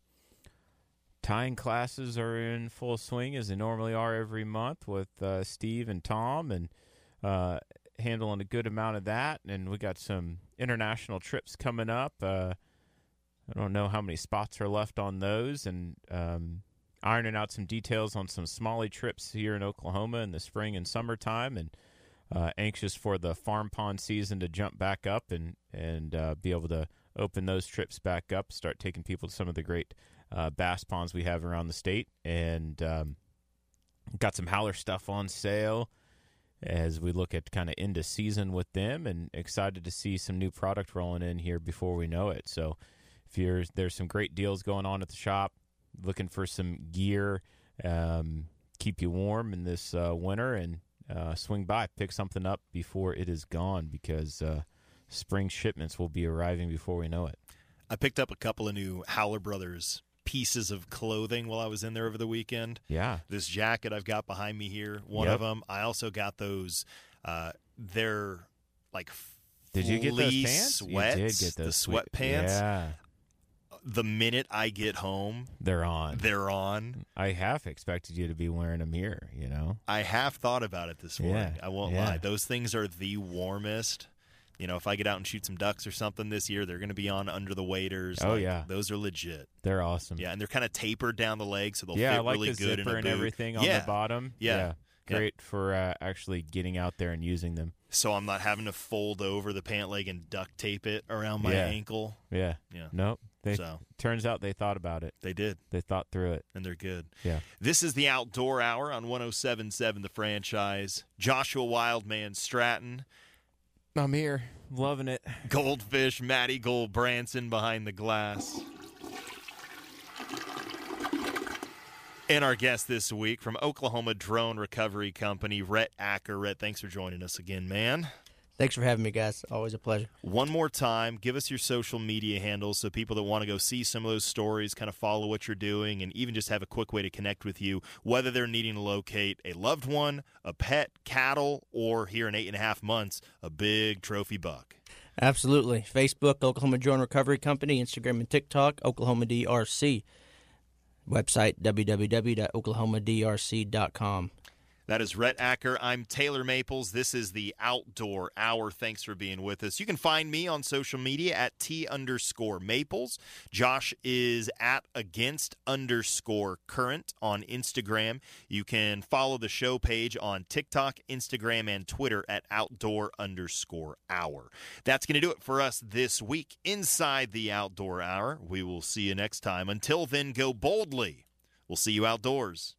tying classes are in full swing as they normally are every month with uh, Steve and Tom and uh, handling a good amount of that. And we got some international trips coming up. Uh, I don't know how many spots are left on those and um, ironing out some details on some smallie trips here in Oklahoma in the spring and summertime. And uh, anxious for the farm pond season to jump back up and and uh, be able to open those trips back up. Start taking people to some of the great uh, bass ponds we have around the state, and um, got some howler stuff on sale as we look at kind of into season with them, and excited to see some new product rolling in here before we know it. So, if you're there's some great deals going on at the shop, looking for some gear, um, keep you warm in this uh, winter and uh, swing by, pick something up before it is gone because uh, spring shipments will be arriving before we know it. I picked up a couple of new Howler Brothers pieces of clothing while I was in there over the weekend. Yeah. This jacket I've got behind me here, one Yep. of them. I also got those. Uh, they're like Did you get those pants? Sweats, you did get those the sweatpants. Yeah, The minute I get home, they're on. they're on. I half expected you to be wearing them here. You know. I have thought about it this morning. Yeah, I won't yeah. lie. Those things are the warmest. You know, if I get out and shoot some ducks or something this year, they're going to be on under the waders. Oh, Like, yeah. those are legit. They're awesome. Yeah, and they're kind of tapered down the leg, so they'll yeah, fit like really the good in a and everything on yeah. the bottom. Yeah. yeah. Great for uh, actually getting out there and using them. So I'm not having to fold over the pant leg and duct tape it around my ankle. Yeah. Yeah. Nope. They So turns out they thought about it. they did, They thought through it. and they're good. Yeah. This is the Outdoor Hour on 1077 The Franchise. Joshua Wildman Stratton, I'm here, loving it. Goldfish, Matty Gold Branson behind the glass. And our guest this week from Oklahoma Drone Recovery Company, Rhett Acker. Rhett, thanks for joining us again, man. Thanks for having me guys always a pleasure One more time, give us your social media handles so people that want to go see some of those stories, kind of follow what you're doing, and even just have a quick way to connect with you, whether they're needing to locate a loved one, a pet, cattle, or here in eight and a half months, a big trophy buck. Absolutely. Facebook, Oklahoma Drone Recovery Company, Instagram and TikTok, Oklahoma DRC. Website, www.oklahomadrc.com. That is Rhett Acker. I'm Taylor Maples. This is the Outdoor Hour. Thanks for being with us. You can find me on social media at T underscore Maples. Josh is at against underscore current on Instagram. You can follow the show page on TikTok, Instagram, and Twitter at outdoor underscore hour. That's going to do it for us this week inside the Outdoor Hour. We will see you next time. Until then, go boldly. We'll see you outdoors.